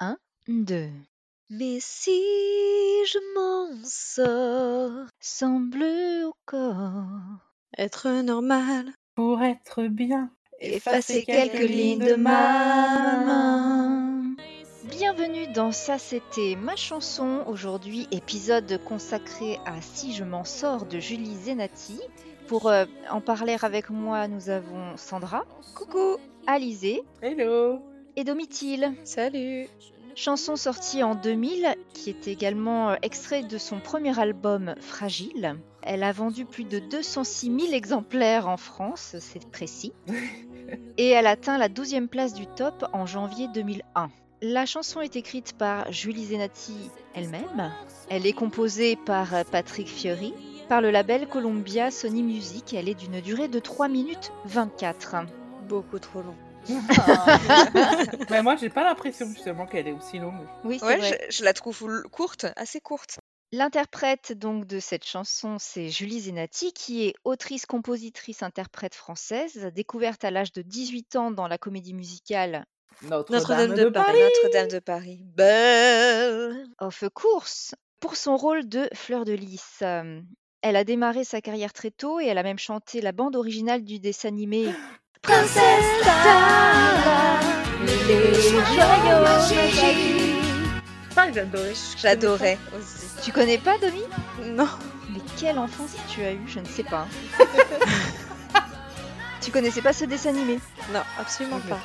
Un, deux. Mais si je m'en sors sans bleu au corps, Être normal. Pour être bien, effacer quelques lignes de ma main. Bienvenue dans Ça c'était ma chanson. Aujourd'hui, épisode consacré à Si je m'en sors de Julie Zenati. Pour euh, en parler avec moi, nous avons Sandra, Coucou, Alizé Hello et Domitil. Salut. Chanson sortie en 2000, qui est également euh, extrait de son premier album Fragile. Elle a vendu plus de 206 000 exemplaires en France, c'est précis. Et elle atteint la 12e place du top en janvier 2001. La chanson est écrite par Julie Zenati elle-même. Elle est composée par euh, Patrick Fiori. Par le label Columbia Sony Music, elle est d'une durée de 3 minutes 24. Beaucoup trop long. Mais moi, j'ai pas l'impression justement qu'elle est aussi longue. Oui, c'est Ouais, vrai. je, je la trouve courte, assez courte. L'interprète donc de cette chanson, c'est Julie Zenati, qui est autrice, compositrice, interprète française, découverte à l'âge de 18 ans dans la comédie musicale Notre-Dame de Paris. Notre-Dame de Paris. Belle. Of Course pour son rôle de Fleur de Lys. Euh, Elle a démarré sa carrière très tôt et elle a même chanté la bande originale du dessin animé Princesse Tara, les joyaux. Ah, j'adorais. J'adorais aussi. Tu connais pas Domi? Non. Mais quelle enfance tu as eu Je ne sais pas. tu connaissais pas ce dessin animé Non, absolument pas.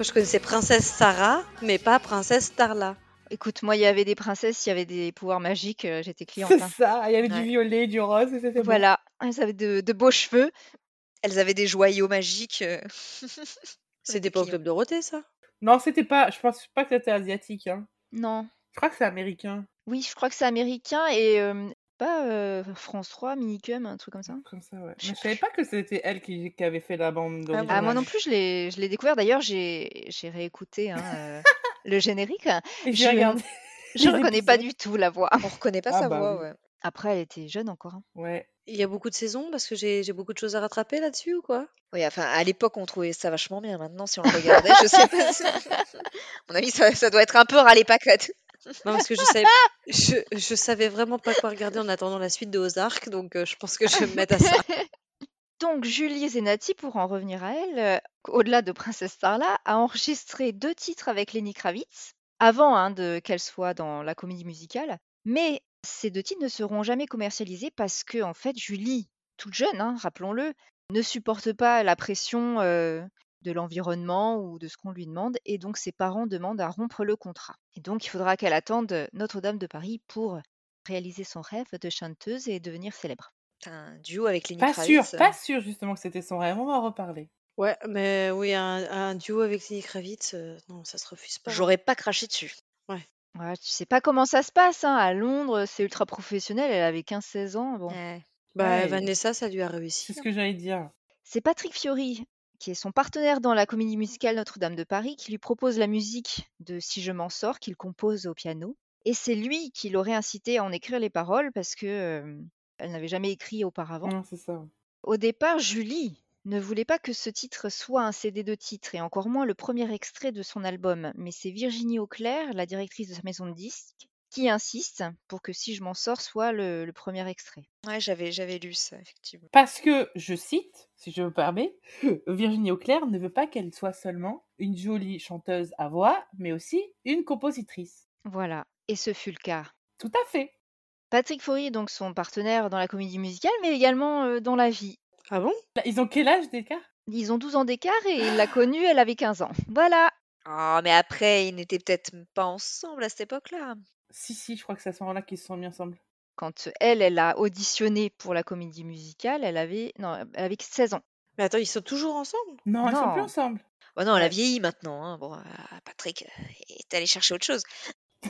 je connaissais Princesse Sarah, mais pas Princesse Starla. Écoute, moi, il y avait des princesses, il y avait des pouvoirs magiques, euh, j'étais cliente. C'est hein. ça, il y avait Ouais. du violet, du rose, et c'était bon. Voilà, elles avaient de, de beaux cheveux. Elles avaient des joyaux magiques. euh. C'était pas au. Club Dorothée, ça? Non, c'était pas. Je pense pas que c'était asiatique. Hein. Non, Je crois que c'est américain. oui, je crois que c'est américain et euh, pas euh, France 3, Minicum, un truc comme ça. Comme ça, ouais. Je Mais sais je savais pas que c'était elle qui, qui avait fait la bande Ah, Ah, moi originale. non plus, je l'ai, je l'ai découvert. D'ailleurs, j'ai, j'ai réécouté hein, euh, le générique. Et Je- regardé. Je reconnais pas du tout la voix. On reconnaît pas Ah sa bah voix, oui. ouais. Après, elle était jeune encore. hein. Ouais. Il y a beaucoup de saisons parce que j'ai beaucoup de choses à rattraper là-dessus ou quoi? Oui, enfin, à l'époque, on trouvait ça vachement bien. Maintenant, si on le regardait, je sais pas. si- mon avis, ça, ça doit être un peu râlé paquette. Non, parce que je savais, je, je savais vraiment pas quoi regarder en attendant la suite de Ozark, donc euh, je pense que je vais me mettre à ça. Donc, Julie Zenati, pour en revenir à elle, euh, au-delà de Princesse Starla, a enregistré deux titres avec Lenny Kravitz, avant hein, de, qu'elle soit dans la comédie musicale. Mais ces deux titres ne seront jamais commercialisés parce que, en fait, Julie, toute jeune, hein, rappelons-le, ne supporte pas la pression euh, de l'environnement ou de ce qu'on lui demande, et donc ses parents demandent à rompre le contrat. Et donc, il faudra qu'elle attende Notre-Dame de Paris pour réaliser son rêve de chanteuse et devenir célèbre. Un duo avec Lenny Pas sûr, Kravitz. pas sûr justement que c'était son rêve. On va en reparler. Ouais, mais oui, un, un duo avec Lenny Kravitz, euh, non, ça se refuse pas. J'aurais pas craché dessus. Ouais, tu sais pas comment ça se passe hein, à Londres, c'est ultra professionnel, elle avait 15-16 ans. Bon. Ouais. Bah, Ouais. Vanessa, ça lui a C'est réussi. ce que j'allais dire. C'est Patrick Fiori, qui est son partenaire dans la comédie musicale Notre-Dame de Paris, qui lui propose la musique de Si je m'en sors, qu'il compose au piano. Et c'est lui qui l'aurait incité à en écrire les paroles parce que euh, elle n'avait jamais écrit auparavant. Non, ça. Au départ, Julie ne voulait pas que ce titre soit un CD de titres et encore moins le premier extrait de son album, mais c'est Virginie Auclair, la directrice de sa maison de disques, qui insiste pour que Si je m'en sors soit le, le premier extrait. Ouais, j'avais, j'avais lu ça, effectivement. Parce que, je cite, si je me permets, Virginie Auclair ne veut pas qu'elle soit seulement une jolie chanteuse à voix, mais aussi une compositrice. Voilà, et ce fut le cas. Tout à fait. Patrick Fiori est donc son partenaire dans la comédie musicale, mais également euh, dans la vie. Ah bon? Là, Ils ont quel âge d'écart Ils ont 12 ans d'écart et il l'a connue, elle avait 15 ans. Voilà. Ah, mais après, ils n'étaient peut-être pas ensemble à cette époque-là. Si, si, je crois que c'est à ce moment-là qu'ils se sont mis ensemble. Quand elle, elle a auditionné pour la comédie musicale, elle avait, non, elle avait 16 ans. Mais attends, ils sont toujours ensemble? Non, ils sont plus Non. ensemble. Bon, non, elle a vieilli maintenant. hein. Bon, euh, Patrick euh, est allé chercher autre chose.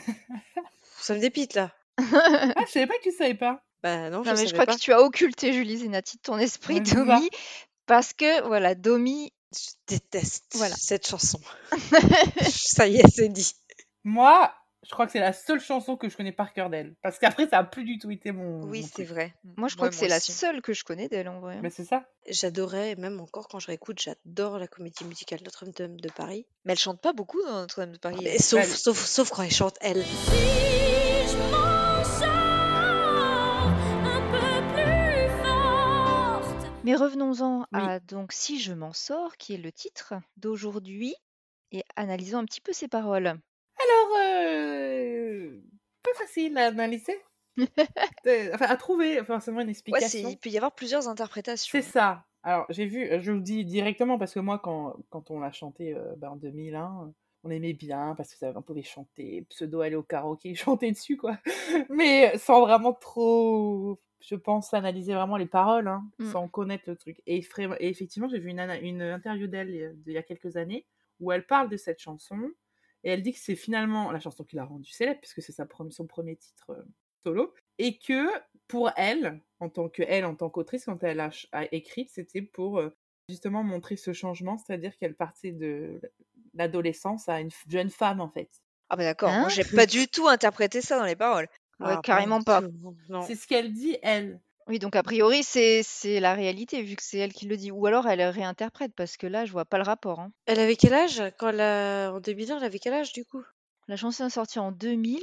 Ça me dépite là. Ah, je savais pas que tu savais pas. Bah non, je Non, mais savais je crois pas. que tu as occulté Julie Zenati de ton esprit. Domi, parce que, voilà, Domi, Je déteste Voilà. cette chanson. ça y est, c'est dit. Moi, Je crois que c'est la seule chanson que je connais par cœur d'elle. Parce qu'après, ça a plus du tout été mon. Oui, mon c'est truc. vrai. Moi, je crois Ouais, que c'est la seule que je connais d'elle en vrai. hein. Mais c'est ça. J'adorais, même encore quand je réécoute, j'adore la comédie musicale Notre-Dame de Paris. Mais elle chante pas beaucoup dans Notre-Dame de Paris. Elle. sauf, elle- sauf, sauf quand elle chante elle. Si je m'en sors un peu plus forte. Mais revenons-en Oui. à donc Si je m'en sors, qui est le titre d'aujourd'hui, et analysons un petit peu ses paroles. Alors, euh, peu facile à analyser. Euh, enfin, à trouver forcément une Ouais, explication. il peut y avoir plusieurs interprétations. C'est ça. Alors, j'ai vu, euh, je vous le dis directement parce que moi, quand, quand on l'a chanté euh, bah, en 2001, euh, on aimait bien parce que ça, on pouvait chanter, pseudo aller au karaoké, chanter dessus, quoi. Mais sans vraiment trop, je pense, analyser vraiment les paroles, hein, Mm. sans connaître le truc. Et, effectivement, j'ai vu une, interview d'elle euh, d'il y a quelques années où elle parle de cette chanson et elle dit que c'est finalement la chanson qui l'a rendue célèbre puisque c'est son premier titre euh, solo et que pour elle, en tant que elle, en tant qu'autrice, quand elle a, a écrit, c'était pour euh, justement montrer ce changement, c'est-à-dire qu'elle partait de l'adolescence à une jeune femme en fait. Ah bah d'accord, Hein j'ai pas du tout interprété ça dans les paroles. Ouais, Ah, carrément pas. C'est ce qu'elle dit elle. Oui, donc a priori, c'est c'est la réalité, vu que c'est elle qui le dit. Ou alors elle réinterprète, parce que là, je vois pas le rapport. hein. Elle avait quel âge quand elle a... en 2001 Elle avait quel âge du coup? La chanson est sortie en 2000,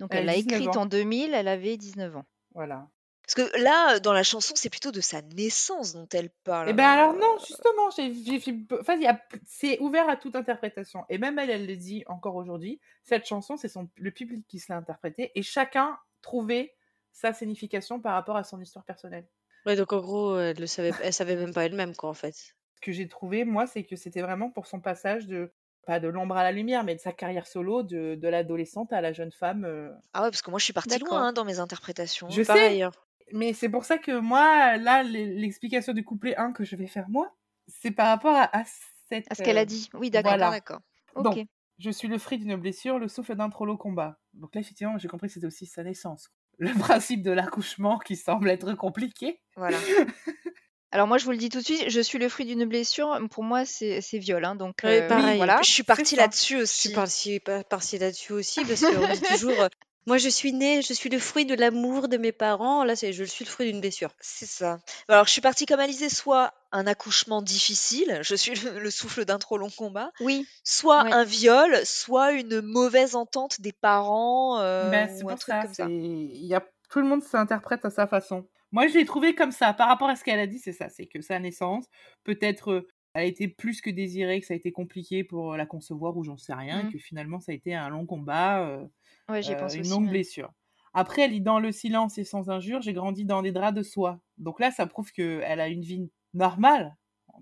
donc Elle elle a l'a 19 écrite ans. en 2000, elle avait 19 ans. Voilà. Parce que là, dans la chanson, c'est plutôt de sa naissance dont elle parle. Eh ben alors Euh, non, justement, j'ai, j'ai, fait- enfin, il y a- c'est ouvert à toute interprétation. Et même elle, elle le dit encore aujourd'hui. Cette chanson, c'est son, le public qui se l'a interprétée et chacun trouvait sa signification par rapport à son histoire personnelle. Ouais, donc en gros, elle le savait, elle savait même pas elle-même quoi en fait. Ce que j'ai trouvé, moi, c'est que c'était vraiment pour son passage de pas de l'ombre à la lumière, mais de sa carrière solo, de, de l'adolescente à la jeune femme. euh. Ah ouais, parce que moi je suis partie loin hein, dans mes interprétations. Je sais. Pareil. hein. Mais c'est pour ça que moi, là, l'e- l'explication du couplet 1 que je vais faire moi, c'est par rapport à, à cette. À ce qu'elle a euh, dit. Oui, d'accord. voilà. D'accord. Ok. Donc, je suis le fruit d'une blessure, le souffle d'un trop long combat. Donc là, effectivement, j'ai compris que c'était aussi sa naissance. Le principe de l'accouchement qui semble être compliqué. Voilà. Alors moi, je vous le dis tout de suite, je suis le fruit d'une blessure. Pour moi, c'est viol. hein, donc euh, pareil. voilà. Je suis partie là-dessus Je aussi. suis partie, pa- partie là-dessus aussi parce qu'on dit toujours Moi je suis née, je suis le fruit de l'amour de mes parents. Là, c'est je suis le fruit d'une blessure. C'est ça. Alors je suis partie comme Alizé, soit un accouchement difficile, je suis le, le souffle d'un trop long combat, Oui, soit Ouais. un viol, soit une mauvaise entente des parents euh, Ben, c'est ou un pour truc ça. comme ça. Il y a... Tout le monde s'interprète à sa façon. Moi, je l'ai trouvé comme ça. Par rapport à ce qu'elle a dit, c'est ça. C'est que sa naissance, peut-être, euh, a été plus que désirée, que ça a été compliqué pour la concevoir ou j'en sais rien, Mm. et que finalement, ça a été un long combat. euh, ouais, j'y euh, une aussi. longue ouais. blessure. Après, elle dans le silence et sans injure, j'ai grandi dans des draps de soie. Donc là, ça prouve qu'elle a une vie normale,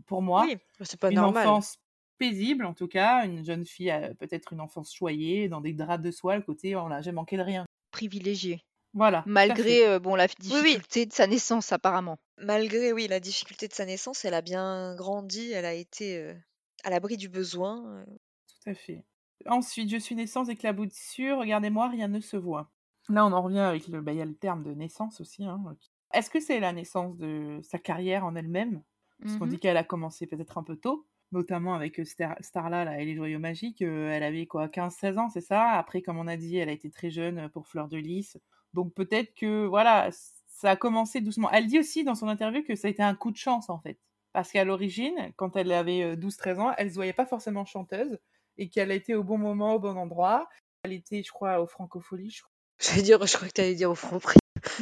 pour moi. Oui, C'est pas une normal. enfance paisible, en tout cas. Une jeune fille a peut-être une enfance choyée, dans des draps de soie, le côté on n'a jamais manqué de rien. Privilégiée. Voilà. Malgré euh, bon, la oui. difficulté de sa naissance, apparemment. malgré oui la difficulté de sa naissance, elle a bien grandi, elle a été euh, à l'abri du besoin. euh. Tout à fait. Ensuite, je suis née sans éclaboussure, regardez-moi, rien ne se voit. Là, on en revient avec le, bah, il y a le terme de naissance aussi. hein. Est-ce que c'est la naissance de sa carrière en elle-même? Parce qu'on Mhm. dit qu'elle a commencé peut-être un peu tôt, notamment avec Star- Starla, là, et les Joyaux Magiques. euh, elle avait quoi, 15-16 ans, c'est ça? Après, comme on a dit, elle a été très jeune pour Fleur de Lys. Donc peut-être que, voilà, ça a commencé doucement. Elle dit aussi dans son interview que ça a été un coup de chance, en fait. Parce qu'à l'origine, quand elle avait euh, 12-13 ans, elle se voyait pas forcément chanteuse et qu'elle a été au bon moment, au bon endroit. Elle était, je crois, au Francophonie, je crois. Dire, je crois que tu allais dire au franc prix.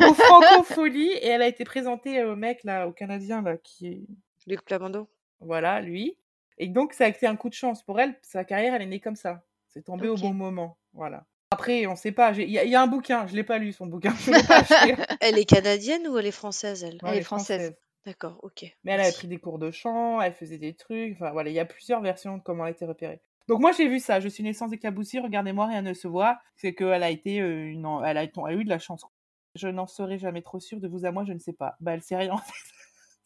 au Francofolie et elle a été présentée au mec là, au Canadien là, qui est Luc Plamondon. voilà lui. Et donc ça a été un coup de chance pour elle. Sa carrière, elle est née comme ça. C'est tombé au bon moment, voilà. Après, on sait pas. Il y, a- il y a un bouquin, je l'ai pas lu son bouquin, je pas. Elle est canadienne ou elle est française, elle? Elle est française. D'accord, ok. Mais elle avait pris des cours de chant, elle faisait des trucs. Enfin voilà, il y a plusieurs versions de comment elle a été repérée. Donc moi j'ai vu ça. Je suis née sans éclaboussie. Regardez-moi, rien ne se voit. C'est qu'elle a été euh, une, elle a, elle a eu de la chance. Je n'en serai jamais trop sûre de vous à moi, je ne sais pas. Bah elle sait rien en fait.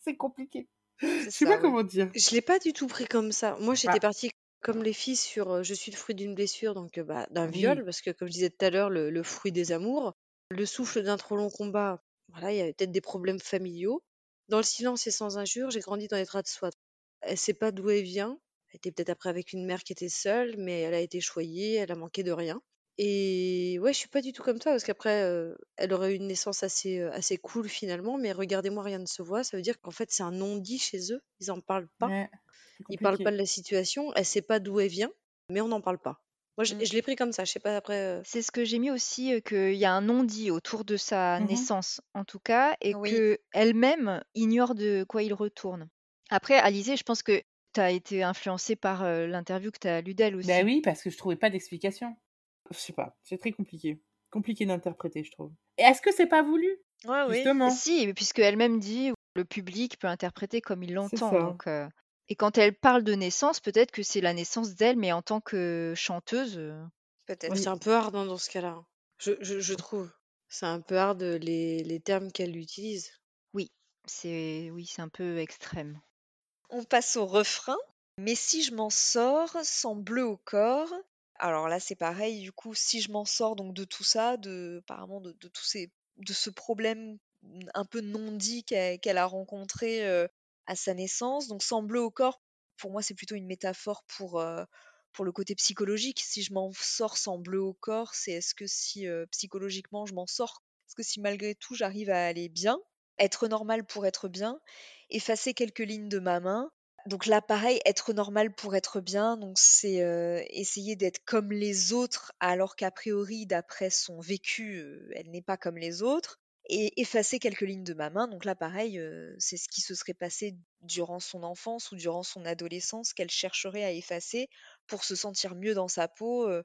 C'est compliqué. Je C'est sais ça, pas comment dire. Je l'ai pas du tout pris comme ça. Moi, j'étais Bah. partie comme les filles sur je suis le fruit d'une blessure, donc bah, d'un Oui. viol, parce que comme je disais tout à l'heure, le, le fruit des amours, le souffle d'un trop long combat, voilà, il y avait peut-être des problèmes familiaux. Dans le silence et sans injure, j'ai grandi dans les draps de soie. Elle sait pas d'où elle vient. Elle était peut-être après avec une mère qui était seule, mais elle a été choyée, elle a manqué de rien. Et ouais, je suis pas du tout comme toi parce qu'après, elle aurait eu une naissance assez, assez cool finalement, mais regardez-moi, rien ne se voit. Ça veut dire qu'en fait, c'est un non-dit chez eux. Ils en parlent pas. Ouais, c'est Ils parlent pas de la situation. Elle sait pas d'où elle vient, mais on n'en parle pas. Moi, je, Mm. je l'ai pris comme ça. Je sais pas après. euh, C'est ce que j'ai mis aussi, euh, qu'il y a un non-dit autour de sa Mhm. naissance, en tout cas, et Oui. que elle-même ignore de quoi il retourne. Après, Alizé, je pense que tu as été influencée par euh, l'interview que tu as lue d'elle aussi. Bah oui, parce que je trouvais pas d'explication. Je sais pas, c'est très compliqué. Compliqué d'interpréter, je trouve. Et est-ce que c'est pas voulu? Ouais, oui. Justement. Si, puisque elle-même dit le public peut interpréter comme il C'est l'entend. ça. Donc, euh, Et quand elle parle de naissance, peut-être que c'est la naissance d'elle, mais en tant que chanteuse. euh, Peut-être. ouais, Oui. c'est un peu hard hein, dans ce cas-là. hein. Je, je, je trouve. C'est un peu hard euh, les, les termes qu'elle utilise. Oui, c'est oui, c'est un peu extrême. On passe au refrain. Mais si je m'en sors sans bleu au corps. Alors là, c'est pareil. Du coup, si je m'en sors donc de tout ça, de apparemment de, de tous ces, de ce problème un peu non dit qu'elle qu'elle a rencontré euh, à sa naissance. Donc sans bleu au corps, pour moi, c'est plutôt une métaphore pour euh, pour le côté psychologique. Si je m'en sors sans bleu au corps, c'est est-ce que si euh, psychologiquement je m'en sors, est-ce que si malgré tout j'arrive à aller bien, être normal pour être bien, effacer quelques lignes de ma main? Donc là, pareil, être normal pour être bien, donc c'est euh, essayer d'être comme les autres, alors qu'a priori, d'après son vécu, elle n'est pas comme les autres, et effacer quelques lignes de ma main. Donc là, pareil, euh, c'est ce qui se serait passé durant son enfance ou durant son adolescence qu'elle chercherait à effacer pour se sentir mieux dans sa peau. euh.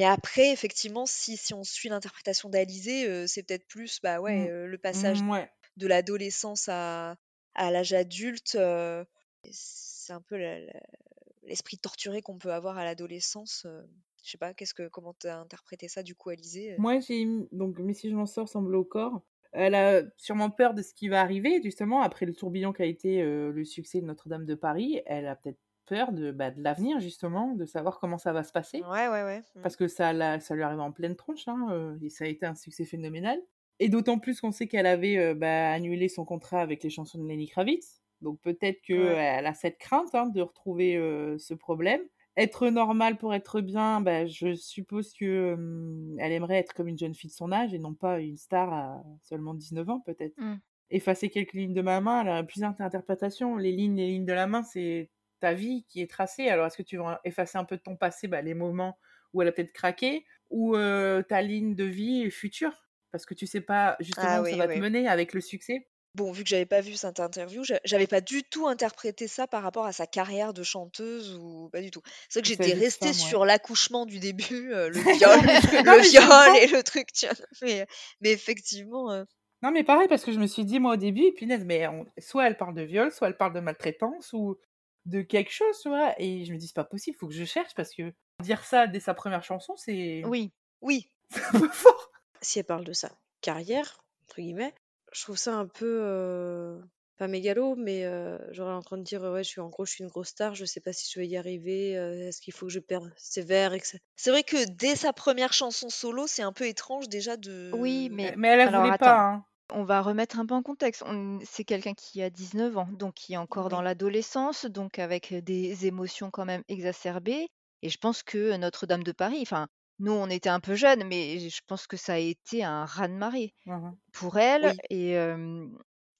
Mais après, effectivement, si, si on suit l'interprétation d'Alizée, euh, c'est peut-être plus bah ouais, Mm. euh, le passage Mm, ouais. de l'adolescence à, à l'âge adulte. euh, c'est un peu l'esprit torturé qu'on peut avoir à l'adolescence. euh, Je sais pas, qu'est-ce que comment t'as interprété ça du coup, Alizée euh? Moi, j'ai donc, mais si je m'en sors sans bleu au corps, elle a sûrement peur de ce qui va arriver, justement, après le tourbillon qui a été euh, le succès de Notre-Dame de Paris. Elle a peut-être peur de, bah, de l'avenir, justement, de savoir comment ça va se passer. Ouais, ouais, ouais. mm. parce que ça, l'a- ça lui arrive en pleine tronche, hein, euh, et ça a été un succès phénoménal. Et d'autant plus qu'on sait qu'elle avait euh, bah, annulé son contrat avec les chansons de Lenny Kravitz. Donc peut-être qu'elle Ouais. a cette crainte hein, de retrouver ce problème. Être normal pour être bien, bah, je suppose que elle aimerait être comme une jeune fille de son âge et non pas une star à seulement 19 ans peut-être. Mm. Effacer quelques lignes de ma main, elle a plusieurs interprétations. Les lignes, les lignes de la main, c'est ta vie qui est tracée. Alors est-ce que tu vas effacer un peu de ton passé, bah, les moments où elle a peut-être craqué, ou euh, ta ligne de vie future? Parce que tu sais pas justement Ah où ça oui, va te mener avec le succès. Bon, vu que j'avais pas vu cette interview, j'a- j'avais pas du tout interprété ça par rapport à sa carrière de chanteuse ou pas du tout. C'est vrai que j'étais restée sur l'accouchement du début, euh, le viol, non, le mais je viol comprends. et le truc, tu vois. Mais, mais effectivement, euh, Non, mais pareil, parce que je me suis dit, moi, au début, punaise, mais on- soit elle parle de viol, soit elle parle de maltraitance, ou de quelque chose, tu vois. Et je me dis, c'est pas possible, faut que je cherche, parce que dire ça dès sa première chanson, c'est Oui, oui, c'est un peu fort. Si elle parle de sa carrière, entre guillemets, je trouve ça un peu. euh, pas mégalo, mais euh, genre en train de dire ouais, je suis en gros, je suis une grosse star, je sais pas si je vais y arriver, euh, est-ce qu'il faut que je perde sévère, etc. c'est vrai que dès sa première chanson solo, c'est un peu étrange déjà oui, de. mais Mais elle, elle alors voulait attends, pas, hein. on va remettre un peu en contexte. On- C'est quelqu'un qui a 19 ans, donc qui est encore dans Oui. l'adolescence, donc avec des émotions quand même exacerbées. Et je pense que Notre-Dame de Paris, enfin, nous on était un peu jeunes, mais je pense que ça a été un raz-de-marée Mhm. pour elle. Oui. Et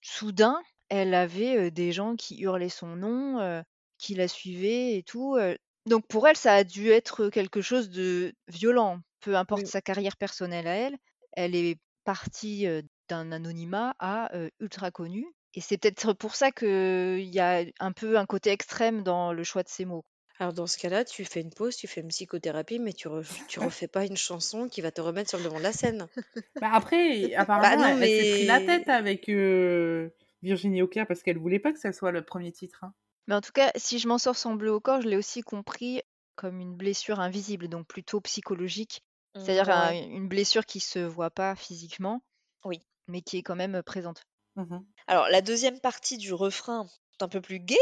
soudain, elle avait des gens qui hurlaient son nom, qui la suivaient et tout. Donc pour elle, ça a dû être quelque chose de violent, peu importe Oui. sa carrière personnelle à elle. Elle est partie d'un anonymat à ultra connu. Et c'est peut-être pour ça qu'il y a un peu un côté extrême dans le choix de ses mots. Alors dans ce cas-là, tu fais une pause, tu fais une psychothérapie, mais tu, ref- tu refais pas une chanson qui va te remettre sur le devant de la scène. Bah après, Bah apparemment, non, elle, elle s'est pris la tête avec euh, Virginie Auclair parce qu'elle voulait pas que ça soit le premier titre. hein. Mais en tout cas, si je m'en sors sans bleu au corps, je l'ai aussi compris comme une blessure invisible, donc plutôt psychologique. Mm, C'est-à-dire un- ouais, une blessure qui se voit pas physiquement, oui. mais qui est quand même présente. Mhm. Alors, la deuxième partie du refrain est un peu plus gai.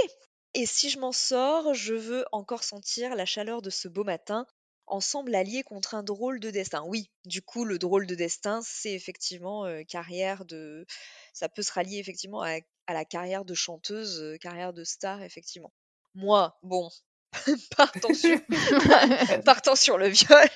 Et si je m'en sors, je veux encore sentir la chaleur de ce beau matin, ensemble alliés contre un drôle de destin. Oui, du coup, le drôle de destin, c'est effectivement euh, carrière de. Ça peut se rallier effectivement à, à la carrière de chanteuse, euh, carrière de star, effectivement. Moi, bon, partant sur, le viol,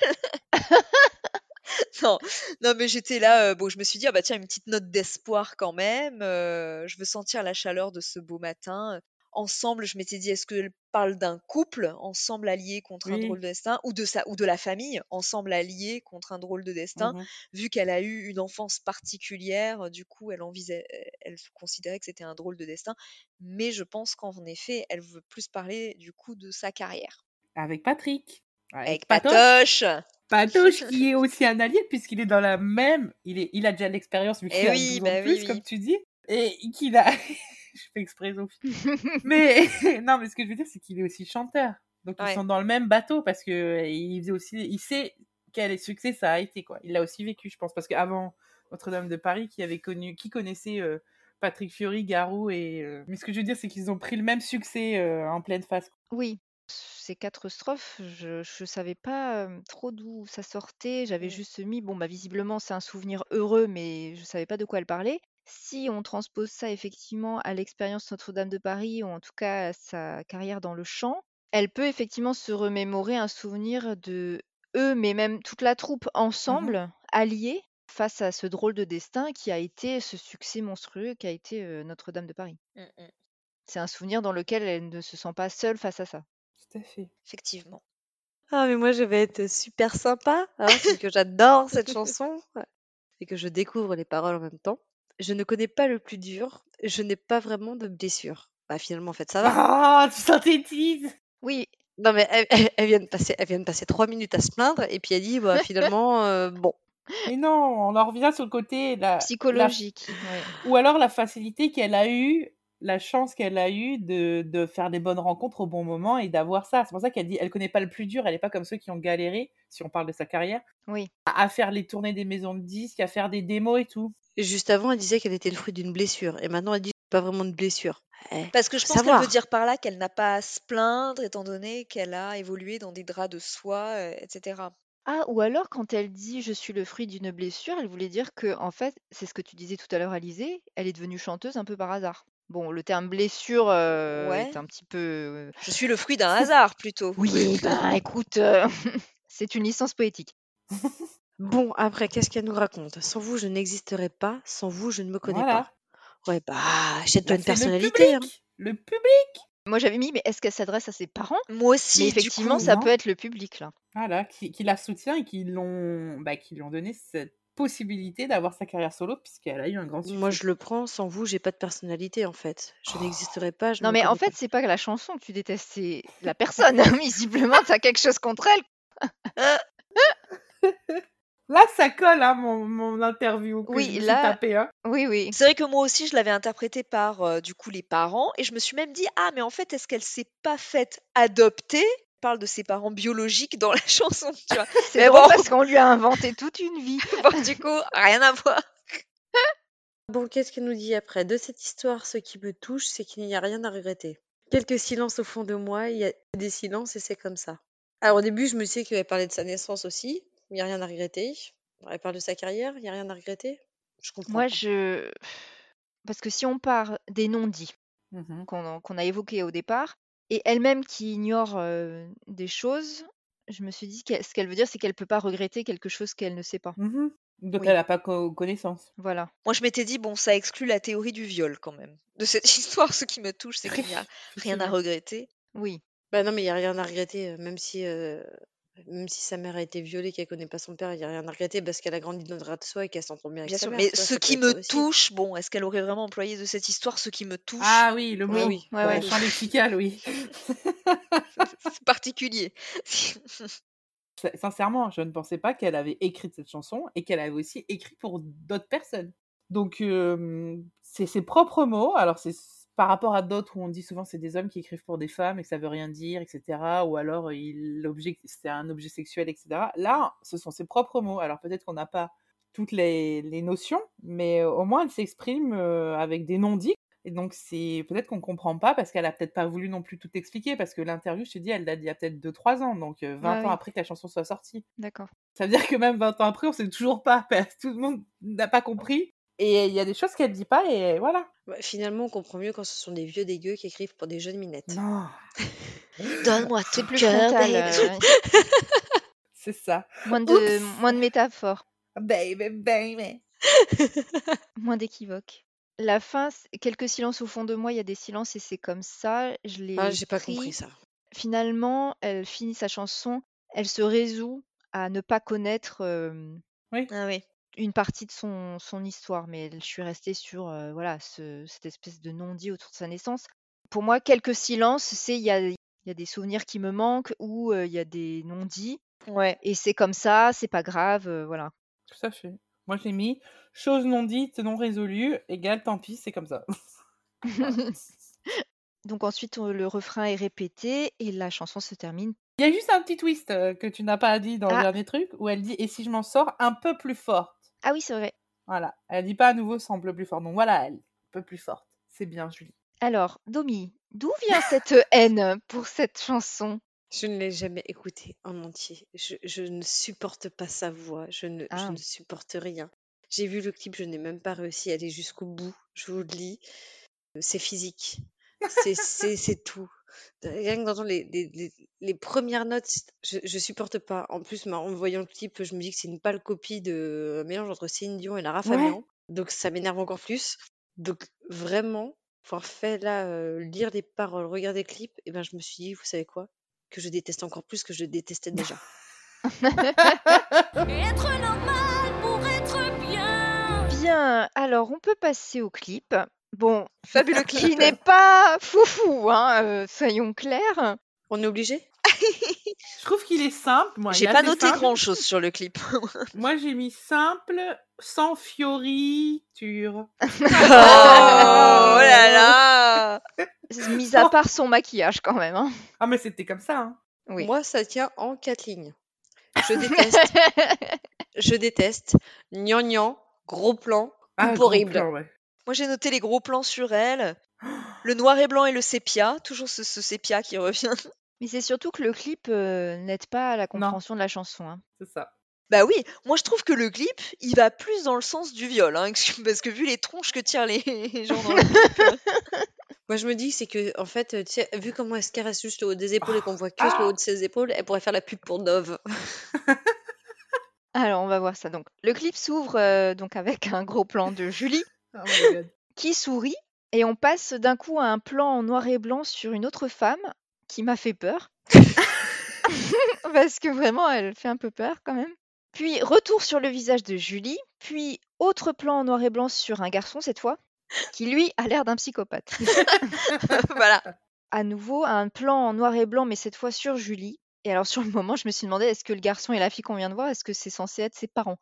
Non, non, mais j'étais là, bon, je me suis dit: «Ah bah tiens, une petite note d'espoir quand même, je veux sentir la chaleur de ce beau matin». Ensemble, je m'étais dit: «Est-ce qu'elle parle d'un couple, ensemble alliés contre un drôle de destin ou de sa ou de la famille, ensemble alliés contre un drôle de destin?» Mmh vu qu'elle a eu une enfance particulière, du coup, elle envisait elle considérait que c'était un drôle de destin. Mais je pense qu'en effet, elle veut plus parler, du coup, de sa carrière. Avec Patrick. Avec Patoche. Patoche! Patoche qui est aussi un allié puisqu'il est dans la même. Il, est, il a déjà l'expérience vu Eh qu'il a oui, 12 ans bah de plus, oui, comme tu dis. Et qu'il a. je fais exprès, Sophie. mais non, mais ce que je veux dire, c'est qu'il est aussi chanteur. Donc ils sont dans le même bateau parce que il faisait aussi. Il sait quel succès ça a été, quoi. Il l'a aussi vécu, je pense. Parce qu'avant Notre-Dame de Paris, qui avait connu. Qui connaissait. euh, Patrick Fiori, Garou et. euh, Mais ce que je veux dire, c'est qu'ils ont pris le même succès euh, en pleine face. Oui, ces 4 strophes, je je savais pas, trop d'où ça sortait. J'avais juste mis, bon, bah, visiblement, c'est un souvenir heureux, mais je savais pas de quoi elle parlait. Si on transpose ça effectivement à l'expérience Notre-Dame de Paris ou en tout cas à sa carrière dans le chant, elle peut effectivement se remémorer un souvenir de eux, mais même toute la troupe ensemble, alliés, face à ce drôle de destin qui a été ce succès monstrueux qu'a été, Notre-Dame de Paris. Mmh mh. C'est un souvenir dans lequel elle ne se sent pas seule face à ça. Tout à fait. Effectivement. Ah, mais moi, je vais être super sympa, hein, parce que j'adore cette chanson et que je découvre les paroles en même temps. Je ne connais pas le plus dur, je n'ai pas vraiment de blessure. Bah, finalement, en fait, ça va. Ah, tu synthétises Oui, Non, mais elle, elle- elle vient de passer, elle vient de passer trois minutes à se plaindre et puis elle dit, bah, finalement, euh, bon. Mais non, on en revient sur le côté. La, la- psychologique, ouais. ou alors la facilité qu'elle a eue, la chance qu'elle a eue de, de faire des bonnes rencontres au bon moment et d'avoir ça. C'est pour ça qu'elle dit elle connaît pas le plus dur, elle n'est pas comme ceux qui ont galéré, si on parle de sa carrière, Oui. à, à faire les tournées des maisons de disques, à faire des démos et tout. Juste avant, elle disait qu'elle était le fruit d'une blessure et maintenant, elle dit, pas vraiment de blessure. Eh, Parce que je pense qu'elle veut dire par là qu'elle n'a pas à se plaindre, étant donné qu'elle a évolué dans des draps de soie, heu, etc. Ah, ou alors quand elle dit je suis le fruit d'une blessure, elle voulait dire que en fait, c'est ce que tu disais tout à l'heure, Alizée, elle est devenue chanteuse un peu par hasard. Bon, le terme blessure euh, Ouais. est un petit peu. Je suis le fruit d'un hasard, plutôt. Oui, ben écoute, euh, c'est une licence poétique. Bon, après, qu'est-ce qu'elle nous raconte? Sans vous, je n'existerai pas. Sans vous, je ne me connais Voilà. pas. Ouais, bah, achète-toi Là, une c'est le personnalité. hein. public. Le public. Moi j'avais mis, mais est-ce qu'elle s'adresse à ses parents? Moi aussi, du effectivement, coup. ça non. peut être le public là. Voilà, qui, qui la soutient et qui l'ont bah, qui lui ont donné cette possibilité d'avoir sa carrière solo puisqu'elle a eu un grand succès. Moi, je le prends. Sans vous, j'ai pas de personnalité, en fait. Je n'existerai pas. Je Non, mais en fait, pas. c'est pas la chanson que tu détestes, c'est la personne. Visiblement, t'as quelque chose contre elle. Là, ça colle, hein, mon, mon interview que Oui, je là- tapée, hein. Oui, oui. C'est vrai que moi aussi, je l'avais interprété par, euh, du coup, les parents, et je me suis même dit, ah, mais en fait, est-ce qu'elle s'est pas faite adopter? Parle de ses parents biologiques dans la chanson, tu vois. C'est bon. parce qu'on lui a inventé toute une vie. Bon, du coup, rien à voir. Bon, qu'est-ce qu'elle nous dit après? De cette histoire, ce qui me touche, c'est qu'il n'y a rien à regretter. Quelques silences au fond de moi, il y a des silences et c'est comme ça. Alors au début, je me disais qu'elle parlait de sa naissance aussi, il n'y a rien à regretter. Elle parle de sa carrière, il n'y a rien à regretter? Je comprends. Moi, pas. je. Parce que si on part des non-dits qu'on qu'on a évoqués au départ, et elle-même qui ignore euh, des choses, je me suis dit que ce qu'elle veut dire, c'est qu'elle peut pas regretter quelque chose qu'elle ne sait pas. Mhm. Donc Oui. elle n'a pas co- connaissance. Voilà. Moi, je m'étais dit, bon, ça exclut la théorie du viol, quand même. De cette histoire, ce qui me touche, c'est qu'il n'y a rien à regretter. Oui. Bah non, mais il n'y a rien à regretter, même si, euh, même si sa mère a été violée, qu'elle connaît pas son père, il n'y a rien à regretter parce qu'elle a grandi dans le drap de soie et qu'elle s'entend bien avec Bien sa sûr, mère. mais tu vois, ce ça qui peut être me ça aussi. touche, bon, est-ce qu'elle aurait vraiment employé de cette histoire ce qui me touche? Ah oui, le mot. Oui, oui, ouais, ouais. le champ lexical, oui. C'est particulier. S- Sincèrement, je ne pensais pas qu'elle avait écrit cette chanson et qu'elle avait aussi écrit pour d'autres personnes. Donc, euh, c'est ses propres mots. Alors, c'est par rapport à d'autres où on dit souvent c'est des hommes qui écrivent pour des femmes et que ça veut rien dire, etc. Ou alors, euh, il, l'objet, c'est un objet sexuel, etc. Là, ce sont ses propres mots. Alors, peut-être qu'on n'a pas toutes les, les notions, mais euh, au moins, elle s'exprime euh, avec des non-dits. Et donc, c'est peut-être qu'on comprend pas parce qu'elle a peut-être pas voulu non plus tout expliquer parce que l'interview, je te dis, elle date d'il y a peut-être 2-3 ans, donc euh, 20 Ouais, ans oui. après que la chanson soit sortie. D'accord. Ça veut dire que même 20 ans après, on sait toujours pas, parce que tout le monde n'a pas compris. Et il y a des choses qu'elle dit pas, et voilà. Ouais, finalement, on comprend mieux quand ce sont des vieux dégueux qui écrivent pour des jeunes minettes. Non, Donne-moi ton plus cœur, frontal. baby. euh, C'est ça. Moins de, Oups. moins de métaphores, Baby, baby. moins d'équivoques. La fin, quelques silences au fond de moi, il y a des silences et c'est comme ça. Je l'ai Ah, j'ai pas pris. compris ça. Finalement, elle finit sa chanson, elle se résout à ne pas connaître euh, Ah oui. Une partie de son, son histoire, mais je suis restée sur euh, voilà ce- cette espèce de non-dit autour de sa naissance. Pour moi, quelques silences, c'est il y a, il y a des souvenirs qui me manquent ou il y a des non-dits Ouais. et c'est comme ça, c'est pas grave, voilà. Tout à fait. Moi, j'ai mis chose non dite, non résolue, égale tant pis, c'est comme ça. Voilà. Donc ensuite, on- le refrain est répété et la chanson se termine. Il y a juste un petit twist que tu n'as pas dit dans le Ah, dernier truc, où elle dit Et si je m'en sors un peu plus forte ah oui, c'est vrai. Voilà. Elle dit pas à nouveau semble plus fort. Donc voilà, elle, un peu plus forte. C'est bien, Julie. Alors, Domi, d'où vient cette haine pour cette chanson? Je ne l'ai jamais écouté en entier. Je, je ne supporte pas sa voix. Je ne, je Ah, ne supporte rien. J'ai vu le clip, je n'ai même pas réussi à aller jusqu'au bout. Je vous le dis. C'est physique. C'est tout. Rien que d'entendre les, les, les, les premières notes, je, je supporte pas. En plus, ma- en voyant le clip, je me dis que c'est une pâle copie de un mélange entre Céline Dion et Lara Ouais. Fabian. Donc ça m'énerve encore plus. Donc vraiment, avoir fait là, euh, lire les paroles, regarder le clip, et ben je me suis dit, vous savez quoi? Que je déteste encore plus que je le détestais déjà. Être normal pour être bien. Bien, alors on peut passer au clip. Bon, Fabuleux qui n'est pas foufou, hein, euh, soyons clairs. On est obligé? Je trouve qu'il est simple. Moi, J'ai pas noté simple. grand chose sur le clip. Moi, j'ai mis simple, sans fioriture. Oh là là. Mis à part son maquillage quand même. hein. Ah, mais c'était comme ça. Hein. Oui. Moi, ça tient en quatre lignes. Je déteste, je déteste, gnangnan, gros plan, Ah, gros horrible. plan, ouais. Moi j'ai noté les gros plans sur elle, le noir et blanc et le sépia, toujours ce, ce sépia qui revient. Mais c'est surtout que le clip euh, n'aide pas à la Non, compréhension de la chanson. hein. c'est ça. Bah oui, moi je trouve que le clip, il va plus dans le sens du viol, hein, parce que vu les tronches que tirent les les gens dans le clip. euh, Moi, je me dis, c'est que, en fait, tu sais, vu comment elle se caresse juste le haut des épaules et qu'on voit que le Ah haut de ses épaules, elle pourrait faire la pub pour Dove. Alors on va voir ça. Donc le clip s'ouvre euh, donc avec un gros plan de Julie Oh my god. qui sourit et on passe d'un coup à un plan en noir et blanc sur une autre femme qui m'a fait peur parce que vraiment elle fait un peu peur quand même. Puis retour sur le visage de Julie, puis autre plan en noir et blanc sur un garçon cette fois qui lui a l'air d'un psychopathe. voilà. À nouveau un plan en noir et blanc mais cette fois sur Julie. Et alors sur le moment je me suis demandé est-ce que le garçon et la fille qu'on vient de voir est-ce que c'est censé être ses parents?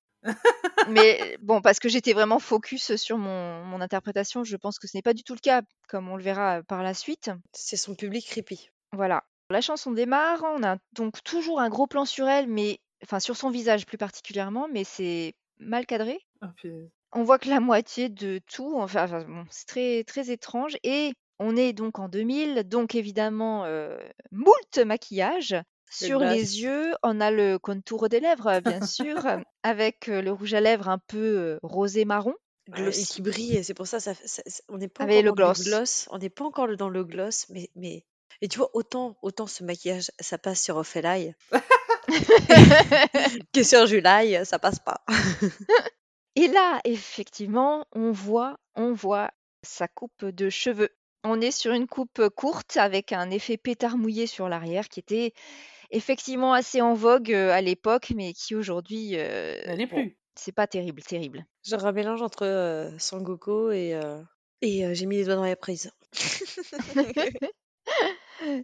Mais bon, parce que j'étais vraiment focus sur mon, mon interprétation, je pense que ce n'est pas du tout le cas, comme on le verra par la suite. C'est son public creepy. Voilà. La chanson démarre, on a donc toujours un gros plan sur elle, mais enfin sur son visage plus particulièrement, mais c'est mal cadré. Oh, punaise. On voit que la moitié de tout, enfin, enfin, bon, c'est très très étrange. Et on est donc en 2000, donc évidemment euh, moult maquillage. Sur les yeux, on a le contour des lèvres, bien sûr, avec euh, le rouge à lèvres un peu euh, rosé marron. Euh, et qui brille. et C'est pour ça, ça, ça- ça- on n'est pas Avec encore le dans le gloss. On n'est pas encore le- dans le gloss, mais, mais... Et tu vois, autant, autant ce maquillage, ça passe sur Ophélie, que sur July, ça passe pas. Et là, effectivement, on voit, on voit sa coupe de cheveux. On est sur une coupe courte avec un effet pétard mouillé sur l'arrière qui était effectivement assez en vogue euh, à l'époque, mais qui aujourd'hui, euh, Elle est bon, plus. c'est pas terrible, terrible. Genre un mélange entre euh, Sangoku et... euh, Et euh, j'ai mis les doigts dans la prise.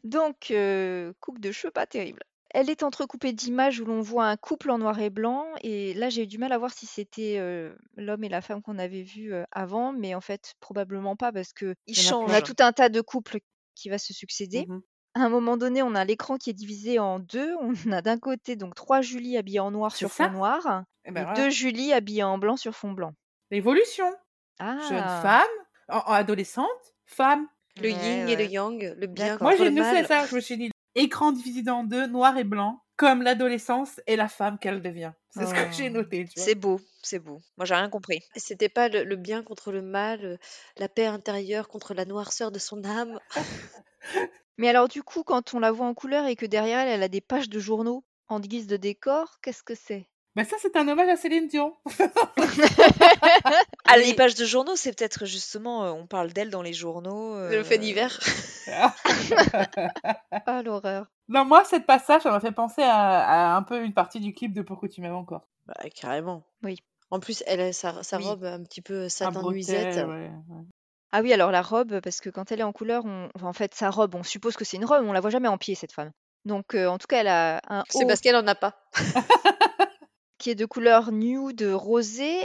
Donc, euh, coupe de cheveux pas terrible. Elle est entrecoupée d'images où l'on voit un couple en noir et blanc, et là j'ai eu du mal à voir si c'était euh, l'homme et la femme qu'on avait vus euh, avant, mais en fait probablement pas parce que Il Il y en a on a tout un tas de couples qui va se succéder. Mhm. À un moment donné, on a l'écran qui est divisé en deux. On a d'un côté donc trois Julie habillées en noir C'est sur fond noir Eh et ben voilà. deux Julie habillées en blanc sur fond blanc. L'évolution. Jeune Ah, femme, en, en adolescente, femme. Le ouais, yin et le ouais. yang, le bien D'accord. Moi, contre j'ai le noté mal. ça. Je me suis dit, écran divisé en deux, noir et blanc, comme l'adolescence et la femme qu'elle devient. C'est ce que j'ai noté. C'est beau, c'est beau. Moi j'ai rien compris. C'était pas le, le bien contre le mal, euh, la paix intérieure contre la noirceur de son âme? Mais alors du coup, quand on la voit en couleur et que derrière elle, elle a des pages de journaux, en guise de décor, qu'est-ce que c'est? Bah ça, c'est un hommage à Céline Dion. À Oui. les pages de journaux, c'est peut-être justement, euh, on parle d'elle dans les journaux. Le fait euh, divers. Ah, l'horreur. Non, moi, cette passage, ça m'a fait penser à, à un peu une partie du clip de Pourquoi tu m'aimes encore. Bah, carrément. Oui. En plus, elle a sa, sa Oui. robe un petit peu Un satin nuisette. ouais, ouais. Ah oui, alors la robe, parce que quand elle est en couleur, on... enfin, en fait, sa robe, on suppose que c'est une robe, on la voit jamais en pied, cette femme. Donc, euh, en tout cas, elle a un C'est haut parce qu'elle en a pas. qui est de couleur nude rosé.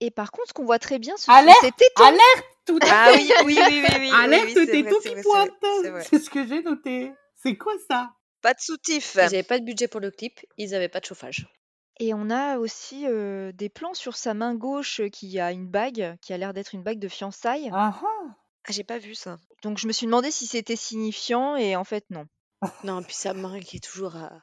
Et par contre, ce qu'on voit très bien, ce sont Alerte ses tétons. Alerte tout à Ah oui, oui, oui, oui, oui. Alerte oui, tes vrai, qui. C'est ce que j'ai noté. C'est quoi ça? Pas de soutif. Ils n'avaient pas de budget pour le clip, ils n'avaient pas de chauffage. Et on a aussi euh, des plans sur sa main gauche euh, qui a une bague, qui a l'air d'être une bague de fiançailles. Ah ah Ah, j'ai pas vu ça. Donc, je me suis demandé si c'était signifiant, et en fait, non. Non, puis sa main qui est toujours à.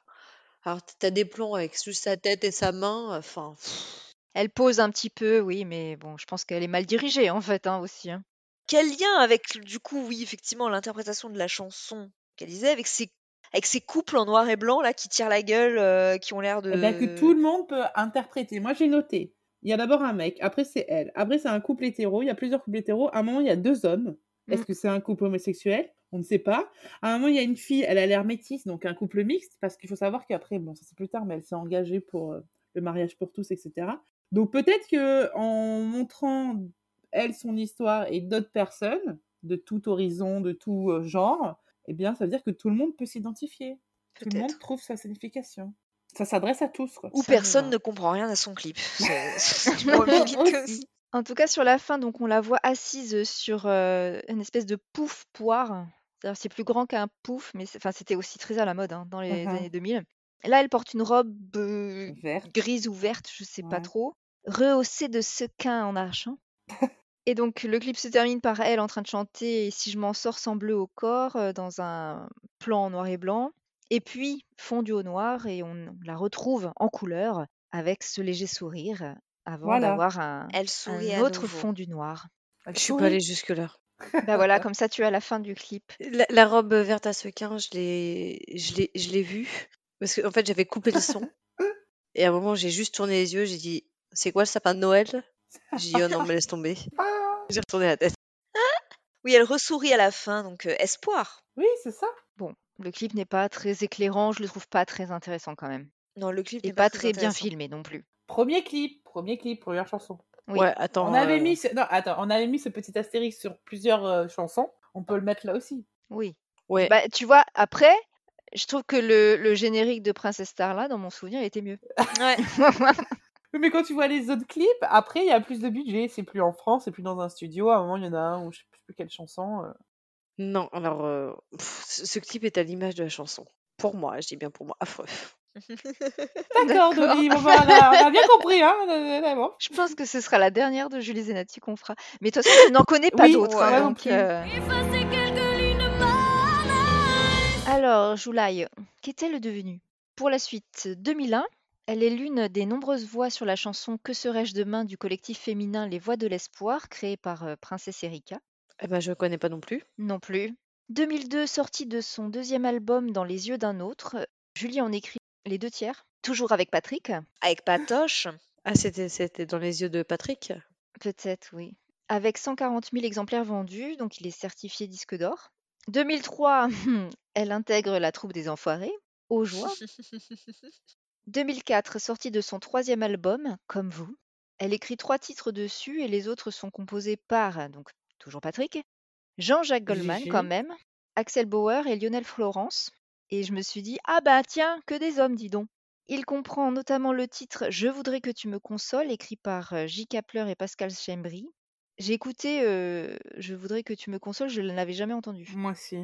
Alors, t'as des plans avec juste sa tête et sa main, enfin. pff. Elle pose un petit peu, oui, mais bon, je pense qu'elle est mal dirigée, en fait, hein, aussi. hein. Quel lien avec, du coup, oui, effectivement, l'interprétation de la chanson qu'elle disait, avec ces, avec ces couples en noir et blanc, là, qui tirent la gueule, euh, qui ont l'air de... Eh ben, que tout le monde peut interpréter. Moi, j'ai noté. Il y a d'abord un mec, après c'est elle, après c'est un couple hétéro, il y a plusieurs couples hétéros. À un moment, il y a deux hommes. Est-ce Mm. que c'est un couple homosexuel? On ne sait pas. À un moment, il y a une fille, elle a l'air métisse, donc un couple mixte, parce qu'il faut savoir qu'après, bon, ça c'est plus tard, mais elle s'est engagée pour euh, le mariage pour tous, etc. Donc peut-être que en montrant elle son histoire et d'autres personnes de tout horizon, de tout euh, genre, eh bien, ça veut dire que tout le monde peut s'identifier. Tout le monde trouve sa signification. Ça s'adresse à tous, quoi. Ou Ça personne ne comprend rien à son clip. En tout cas, sur la fin, donc on la voit assise sur euh, une espèce de pouf poire. C'est plus grand qu'un pouf, mais c'était aussi très à la mode hein, dans les Mhm. années 2000. Là, elle porte une robe euh, Verte. grise ou verte, je sais pas trop, rehaussée de sequins en argent. Et donc, le clip se termine par elle en train de chanter si je m'en sors sans bleu au corps, dans un plan en noir et blanc. Et puis, fondu au noir, et on la retrouve en couleur avec ce léger sourire avant Voilà. d'avoir un, Elle sourit un à autre nouveau. fond du noir. Elle Je suis pas sourit. allée jusque-là. Bah voilà, comme ça tu as la fin du clip. La, la robe verte à sequins, je l'ai, je l'ai, je l'ai vue. Parce qu'en fait, j'avais coupé le son. Et à un moment, j'ai juste tourné les yeux. J'ai dit, c'est quoi le sapin de Noël? J'ai dit, oh non, mais laisse tomber. Ah J'ai retourné la tête. Oui, elle ressourit à la fin, donc euh, espoir. Oui, c'est ça. Bon, le clip n'est pas très éclairant, je le trouve pas très intéressant quand même. Non, le clip n'est pas très très bien filmé non plus. Premier clip, premier clip, première chanson. Oui. Ouais, attends. On avait euh, mis, ce... non, attends, on avait mis ce petit astérix sur plusieurs euh, chansons. On peut le mettre là aussi. Oui. Ouais. Bah tu vois, après, je trouve que le, le générique de Princess Starla, dans mon souvenir, était mieux. Ouais. Mais quand tu vois les autres clips, après il y a plus de budget. C'est plus en France, c'est plus dans un studio. À un moment, il y en a un où je sais plus quelle chanson. euh. Non, alors, euh, pff, ce ce clip est à l'image de la chanson. Pour moi, je dis bien pour moi, affreux. D'accord, D'accord. Dolly. Bon, bah, on, a, on a bien compris, hein. euh, bon. Je pense que ce sera la dernière de Julie Zenati qu'on fera. Mais de toute façon, je n'en connais pas Oui, d'autres. ouais, hein, moi non donc, plus. euh, Effacer quelques lignes banales. Alors, Joulaï, qu'est-elle devenue Pour la suite, 2001, elle est l'une des nombreuses voix sur la chanson Que serais-je demain du collectif féminin Les Voix de l'Espoir, créé par euh, Princesse Erika. Eh ben, je connais pas non plus. Non plus. 2002, sortie de son deuxième album Dans les yeux d'un autre, Julie en écrit les deux tiers, toujours avec Patrick. Avec Patoche. Ah, c'était, c'était dans les yeux de Patrick Peut-être, oui. Avec 140 000 exemplaires vendus, donc il est certifié disque d'or. 2003, elle intègre la troupe des Enfoirés, aux joies. 2004, sortie de son troisième album, Comme vous. Elle écrit trois titres dessus et les autres sont composés par, donc toujours Patrick, Jean-Jacques Goldman quand même, Axel Bauer et Lionel Florence. Et je me suis dit, ah bah tiens, que des hommes, dis donc. Il comprend notamment le titre Je voudrais que tu me consoles, écrit par euh, J. Kapler et Pascal Chembry. J'ai écouté euh, Je voudrais que tu me consoles, je ne l'avais jamais entendu. Moi aussi.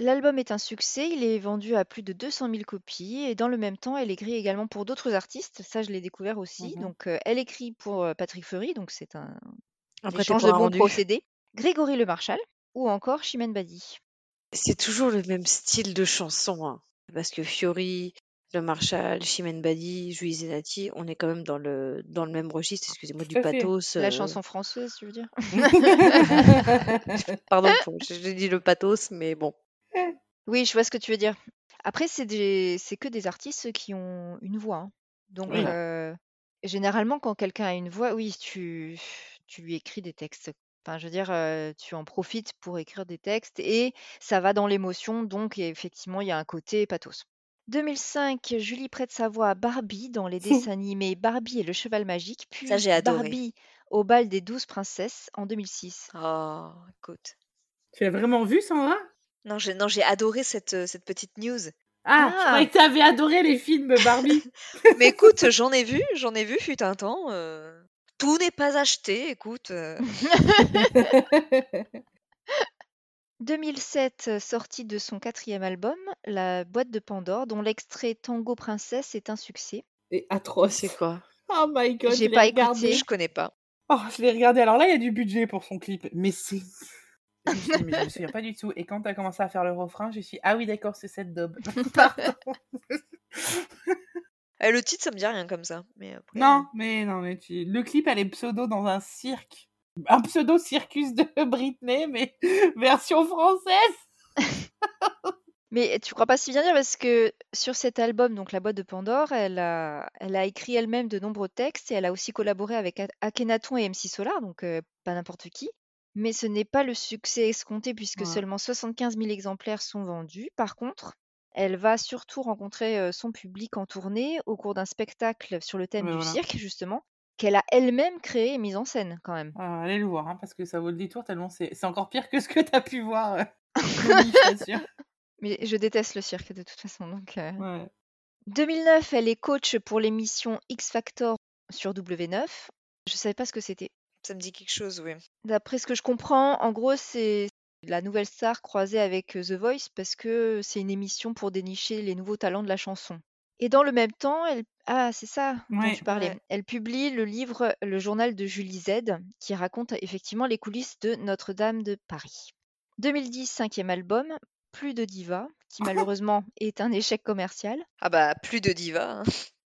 L'album est un succès, il est vendu à plus de 200 000 copies et dans le même temps, elle écrit également pour d'autres artistes. Ça, je l'ai découvert aussi. Mhm. Donc, euh, elle écrit pour euh, Patrick Fury, donc c'est un Après, t'es échange pour de un bons rendu. procédés. Grégory Le Marchal ou encore Chimène Badi. C'est toujours le même style de chanson. hein. Parce que Fiori, Le Marshall, Chimène Badi, Julie Zenati, on est quand même dans le, dans le même registre, excusez-moi, du Tout à fait. pathos. La euh, chanson française, tu veux dire? Pardon, pour- j'ai dit le pathos, mais bon. Oui, je vois ce que tu veux dire. Après, c'est des c'est que des artistes qui ont une voix, hein. Donc Oui. heu, généralement, quand quelqu'un a une voix, oui, tu tu lui écris des textes. Enfin, je veux dire, heu, tu en profites pour écrire des textes et ça va dans l'émotion, donc effectivement, il y a un côté pathos. 2005, Julie prête sa voix à Barbie dans les dessins animés Barbie et le cheval magique, puis Ça, j'ai adoré. Barbie au bal des 12 princesses en 2006. Oh, écoute. Tu l'as vraiment vu, Sandra Non, j'ai non, j'ai adoré cette, euh, cette petite news. Ah, je Ah. croyais que tu avais adoré les films Barbie. Mais écoute, j'en ai vu, j'en ai vu, fut un temps. euh, Tout n'est pas acheté, écoute. euh, 2007, euh, sortie de son quatrième album, La boîte de Pandore, dont l'extrait Tango Princesse est un succès. C'est atroce. C'est quoi? Oh my god, J'ai je pas regardé. écouté. Je connais pas. Oh, je l'ai regardé. Alors là, il y a du budget pour son clip, mais c'est. Je mais je me souviens pas du tout. Et quand tu as commencé à faire le refrain, je suis ah oui, d'accord, c'est cette daube. Pardon. Le titre, ça me dit rien comme ça. Mais après, non, mais non, mais tu... le clip, elle est pseudo dans un cirque. Un pseudo circus de Britney, mais version française. Mais tu crois pas si bien dire parce que sur cet album, donc La boîte de Pandore, elle a, elle a écrit elle-même de nombreux textes et elle a aussi collaboré avec Akhenaton et MC Solar, donc euh, pas n'importe qui. Mais ce n'est pas le succès escompté puisque Ouais. seulement 75 000 exemplaires sont vendus. Par contre, elle va surtout rencontrer son public en tournée au cours d'un spectacle sur le thème du voilà. cirque, justement, qu'elle a elle-même créé et mise en scène quand même. Ah, allez le voir, hein, parce que ça vaut le détour tellement c'est c'est encore pire que ce que tu as pu voir. Mommy, je t'assure. Mais je déteste le cirque de toute façon, donc... euh, Ouais. 2009, elle est coach pour l'émission X Factor sur W9. Je savais pas ce que c'était. Ça me dit quelque chose, oui. D'après ce que je comprends, en gros, c'est la nouvelle star croisée avec euh, The Voice parce que c'est une émission pour dénicher les nouveaux talents de la chanson. Et dans le même temps, elle... ah, c'est ça dont Ouais. tu parlais. Ouais. Elle publie le livre Le journal de Julie Z, qui raconte effectivement les coulisses de Notre-Dame de Paris. 2010, cinquième album, Plus de diva, qui malheureusement est un échec commercial. Ah bah, plus de diva. hein.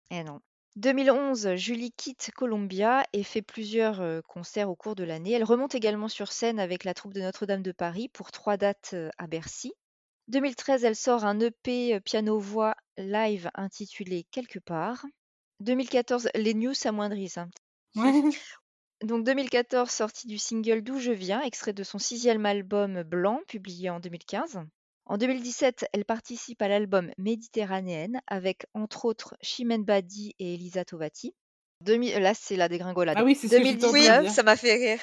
Eh non. 2011, Julie quitte Columbia et fait plusieurs euh, concerts au cours de l'année. Elle remonte également sur scène avec la troupe de Notre-Dame de Paris pour trois dates euh, à Bercy. 2013, elle sort un EP euh, piano-voix live intitulé Quelque part. 2014, les news s'amoindrissent. hein. Ouais. Donc 2014, sortie du single D'où je viens, extrait de son sixième album Blanc, publié en 2015. En 2017, elle participe à l'album Méditerranéenne avec entre autres Chimène Badi et Elisa Tovati. 2000 Là, c'est la dégringolade. Ah oui, c'est ce que j'étais en train de Oui, 2019, dire. ça m'a fait rire.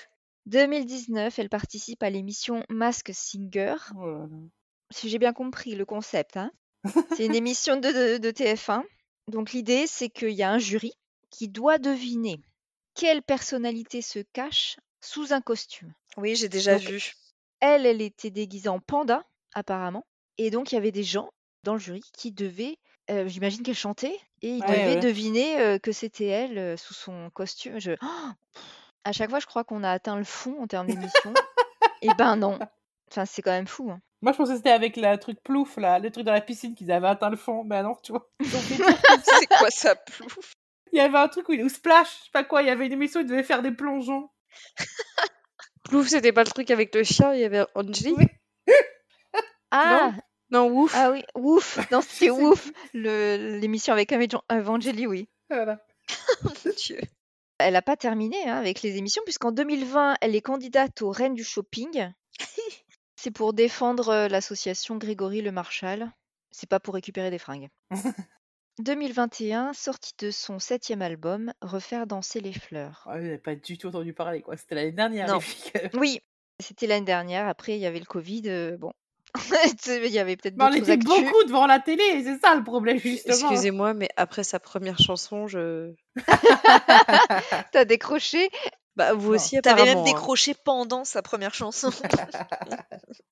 2019, elle participe à l'émission Mask Singer. Oh là là. Si j'ai bien compris le concept, hein. c'est une émission de, de- de TF1. Donc l'idée, c'est qu'il y a un jury qui doit deviner quelle personnalité se cache sous un costume. Oui, j'ai déjà Donc vu. elle, elle était déguisée en panda, apparemment. Et donc, il y avait des gens dans le jury qui devaient, euh, j'imagine qu'elle chantait, et ils Ouais, devaient ouais. deviner euh, que c'était elle euh, sous son costume. Je... Oh à chaque fois, je crois qu'on a atteint le fond en termes d'émission. et ben non. Enfin, c'est quand même fou. hein. Moi, je pensais que c'était avec le truc plouf, là, le truc dans la piscine qu'ils avaient atteint le fond. Ben non, tu vois. C'est quoi ça, plouf? Il y avait un truc où, où Splash, je sais pas quoi, il y avait une émission où ils devaient faire des plongeons. Plouf, c'était pas le truc avec le chien, il y avait Oui. Ah, Non, ouf. ah oui, ouf. Non, c'était C'est- ouf. L'émission avec Evan- Evangeli, oui. Voilà. Mon Dieu. Elle n'a pas terminé hein, avec les émissions, puisqu'en 2020, elle est candidate aux Reines du Shopping. C'est pour défendre euh, l'association Grégory Le Marchal. C'est pas pour récupérer des fringues. 2021, sortie de son septième album, Refaire danser les fleurs. Ouais, j'avais pas du tout entendu parler, quoi. C'était l'année dernière, Non. les filles. Oui, c'était l'année dernière. Après, il y avait le Covid. euh, bon, il y avait peut-être on était actus. beaucoup devant la télé, c'est ça le problème, justement. Excusez-moi, mais après sa première chanson, je. T'as décroché Bah, vous Non. aussi, T'avais même hein. décroché pendant sa première chanson.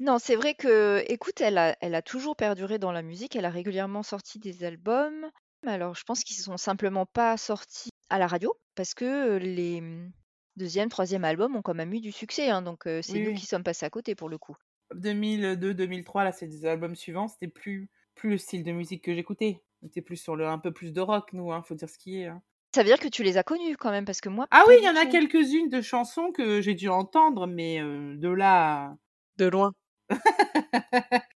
Non, c'est vrai que, écoute, elle a, elle a toujours perduré dans la musique. Elle a régulièrement sorti des albums. Alors, je pense qu'ils sont simplement pas sortis à la radio parce que euh, les hum, deuxième, troisième albums ont quand même eu du succès. hein, donc, euh, c'est Oui, nous qui sommes passés à côté pour le coup. 2002, 2003, là, c'est des albums suivants. C'était plus, plus le style de musique que j'écoutais. On était plus sur le, un peu plus de rock, nous, hein, faut dire ce qui est. hein. Ça veut dire que tu les as connus quand même parce que moi, Ah oui, il y en a quelques-unes de chansons que j'ai dû entendre, mais euh, de là. à- De loin.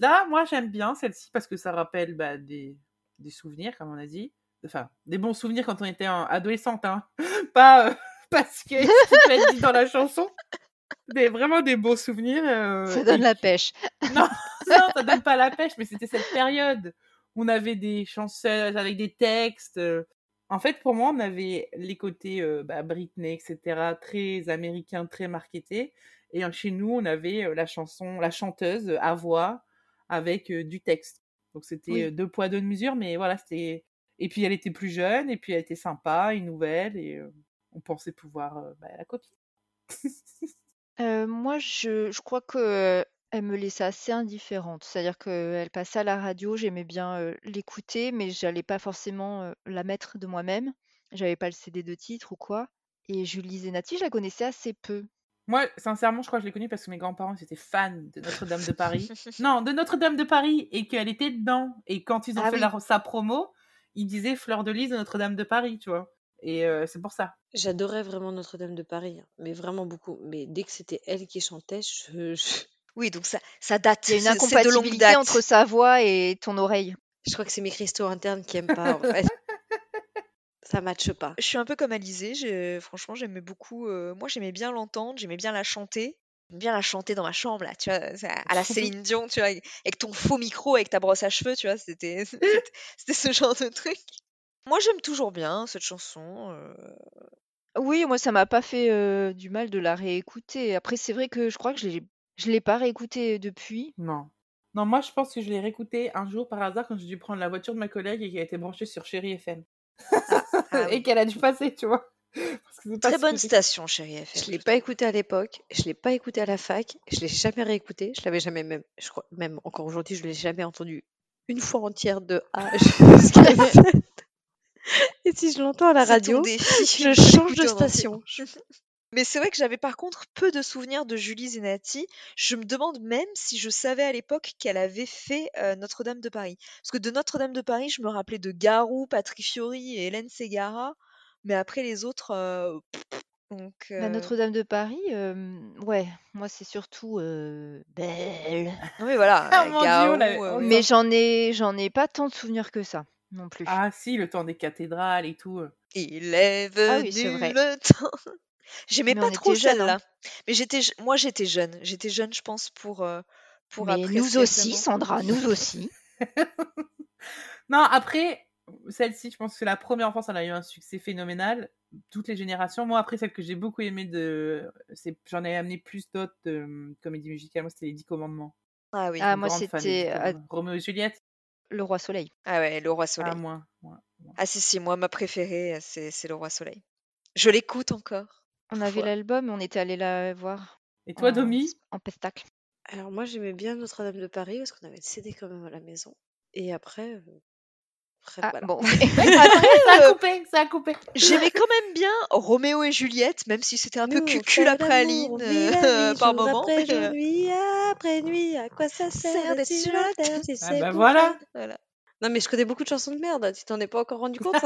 Là, moi, j'aime bien celle-ci parce que ça rappelle bah, des, des souvenirs, comme on a dit. Enfin, des bons souvenirs quand on était en- adolescente, hein. Pas euh, parce que ce dit dans la chanson. Des, vraiment des beaux souvenirs. euh, Ça et donne la pêche. Non, non, ça donne pas la pêche, mais c'était cette période où on avait des chansons avec des textes. euh. En fait, pour moi, on avait les côtés euh, bah, Britney, etc., très américains, très marketés. Et euh, chez nous, on avait la chanson, la chanteuse à voix avec euh, du texte. Donc c'était Oui. deux poids, deux mesures, mais voilà, c'était. Et puis elle était plus jeune, et puis elle était sympa, une nouvelle, et on pensait pouvoir bah, la copier. Moi, je, je crois que elle me laissait assez indifférente. C'est-à-dire qu'elle passait à la radio, j'aimais bien l'écouter, mais j'allais pas forcément la mettre de moi-même. J'avais pas le CD de titre ou quoi. Et Julie Zenati, je la connaissais assez peu. Moi, sincèrement, je crois que je l'ai connue parce que mes grands-parents étaient fans de Notre-Dame de Paris. non, de Notre-Dame de Paris et qu'elle était dedans. Et quand ils ont Ah fait oui. sa promo, ils disaient Fleur de Lys de Notre-Dame de Paris, tu vois. Et euh, c'est pour ça. J'adorais vraiment Notre-Dame de Paris, hein, mais vraiment beaucoup. Mais dès que c'était elle qui chantait, je, je, Oui, donc ça, ça date. Il y a une incompatibilité date. entre sa voix et ton oreille. je crois que c'est mes cristaux internes qui aiment pas, en fait. Ça matche pas. Je suis un peu comme Alizé. j'ai- Franchement, j'aimais beaucoup. euh, moi, j'aimais bien l'entendre, j'aimais bien la chanter. J'aimais bien la chanter dans ma chambre, là, tu vois, à la Céline Dion, tu vois, avec ton faux micro, avec ta brosse à cheveux, tu vois, c'était c'était c'était ce genre de truc. Moi, j'aime toujours bien cette chanson. euh, Oui, moi, ça m'a pas fait euh, du mal de la réécouter. Après, c'est vrai que je crois que je l'ai, je l'ai pas réécoutée depuis. Non. Non, moi, je pense que je l'ai réécouté un jour par hasard quand j'ai dû prendre la voiture de ma collègue et qui a été branchée sur Chéri FM. ah et oui. qu'elle a dû passer, tu vois. Parce que c'est pas Très ce bonne station, chérie FM. Je l'ai pas écouté à l'époque, je l'ai pas écouté à la fac, je l'ai jamais réécouté, je l'avais jamais même, je crois même encore aujourd'hui, je l'ai jamais entendu une fois entière de A jusqu'à Z. Et si je l'entends à la radio, défi je de change de station. Mais c'est vrai que j'avais par contre peu de souvenirs de Julie Zenati. Je me demande même si je savais à l'époque qu'elle avait fait euh, Notre-Dame de Paris. Parce que de Notre-Dame de Paris, je me rappelais de Garou, Patrick Fiori et Hélène Ségara. Mais après les autres, euh, donc Bah, euh, Notre-Dame de Paris, euh, ouais, moi, c'est surtout euh, belle. non mais voilà, Ah, euh, Dieu, on euh, oui. Mais j'en ai, j'en ai pas tant de souvenirs que ça, non plus. Ah, si, le temps des cathédrales et tout. euh. Il est Ah oui, c'est venu vrai. le temps. J'aimais Mais pas trop jeunes, hein. celle-là. Mais j'étais, moi j'étais jeune. J'étais jeune, je pense, pour euh, pour Mais apprécier nous aussi. Sandra, nous aussi. Non, après, celle-ci, je pense que la première enfance, elle a eu un succès phénoménal. Toutes les générations. Moi, après, celle que j'ai beaucoup aimée de. c'est J'en ai amené plus d'autres de comédies musicales. Moi, c'était Les Dix Commandements. Ah oui. Ah, moi, c'était euh. Roméo et Juliette Le Roi Soleil. Ah ouais, le roi soleil. Ah, moins, moins. Ah si si, moi ma préférée euh, c'est c'est le roi soleil. Je l'écoute encore. On avait l'album, on était allé la voir Et toi, en, Domi? en pestacle. Alors moi j'aimais bien Notre-Dame de Paris parce qu'on avait le CD quand même à la maison. Et après, euh, après Ah, voilà. bon. Ça a coupé, ça a coupé. J'aimais quand même bien Roméo et Juliette, même si c'était un peu Nous, cucul après Aline euh, par moment. après mais, euh, nuit après nuit, à quoi ça sert d'être sur la terre si Ah, bah voilà. Non mais je connais beaucoup de chansons de merde, tu t'en es pas encore rendu compte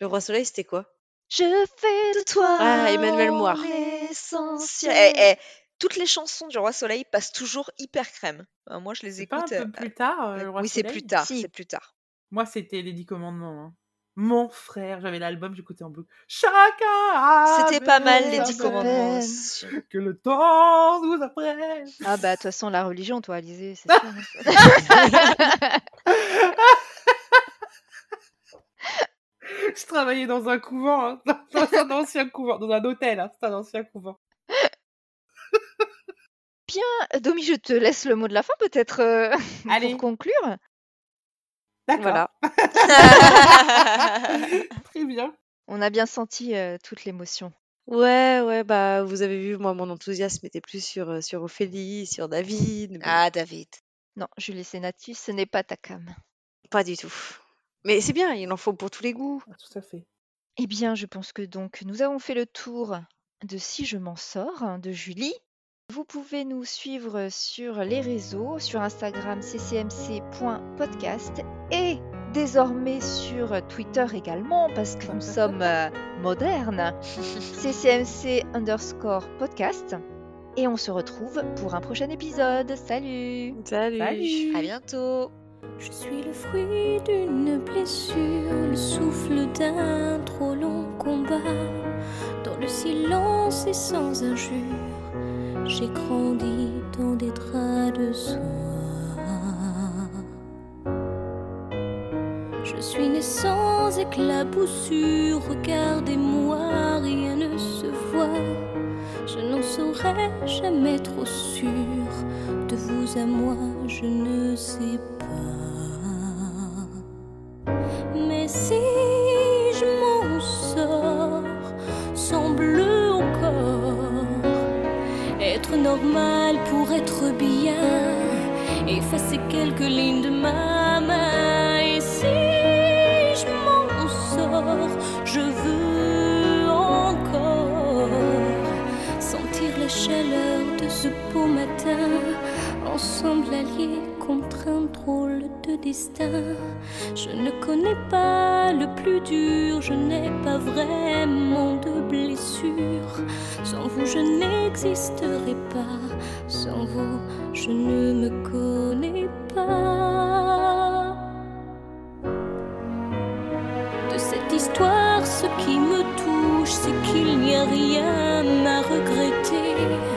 Le Roi Soleil c'était quoi? Je fais de toi Ah, Emmanuel Moir. L'essentiel. Eh, eh, toutes les chansons du roi soleil passent toujours hyper crème. Euh, moi je les C'est pas un écoute. peu euh, plus tard, euh, le Roi oui c'est plus tard, Si. c'est plus tard. Moi, c'était Les Dix Commandements. hein. Mon frère, j'avais l'album, j'écais en boucle. Chacun a C'était pas mal les dix commandements. Que le temps nous apprenne. Ah bah de toute façon la religion toi Alizé, c'est sûr. hein. Je travaillais dans un couvent, hein, dans un ancien couvent, dans un hôtel, hein, c'est un ancien couvent. Bien, Domi, je te laisse le mot de la fin peut-être euh, Allez. pour conclure. D'accord. Voilà. Très bien. On a bien senti euh, toute l'émotion. Ouais, ouais, bah vous avez vu, moi mon enthousiasme était plus sur, euh, sur Ophélie, sur David, mais ah David. Non, Julie Sénatus, ce n'est pas ta cam. pas du tout. Mais c'est bien, il en faut pour tous les goûts. Ah, Tout à fait. Eh bien, je pense que donc nous avons fait le tour de Si je m'en sors hein, de Julie. Vous pouvez nous suivre sur les réseaux, sur Instagram ccmc.podcast et désormais sur Twitter également parce que nous sommes euh, modernes. ccmc underscore podcast. Et on se retrouve pour un prochain épisode. Salut Salut. Salut À bientôt. Je suis le fruit d'une blessure, le souffle d'un trop long combat. Dans le silence et sans injure, j'ai grandi dans des draps de soie. Je suis né sans éclaboussure, regardez-moi, rien ne se voit. Je n'en serai jamais trop sûre, de vous à moi, je ne sais pas. Bien, effacer quelques lignes de ma main. Et si je m'en sors, je veux encore sentir la chaleur de ce beau matin, ensemble alliés destin. Je ne connais pas le plus dur, je n'ai pas vraiment de blessure. Sans vous, je n'existerai pas, sans vous, je ne me connais pas. De cette histoire, ce qui me touche, c'est qu'il n'y a rien à regretter.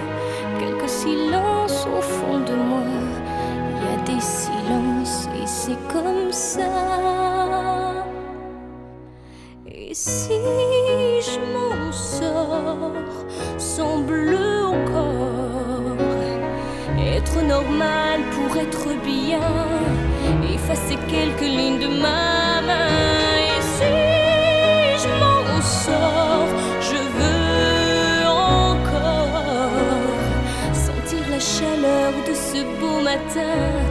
c'est comme ça. Et si je m'en sors sans bleu encore, être normal pour être bien, effacer quelques lignes de ma main. Et si je m'en sors, je veux encore sentir la chaleur de ce beau matin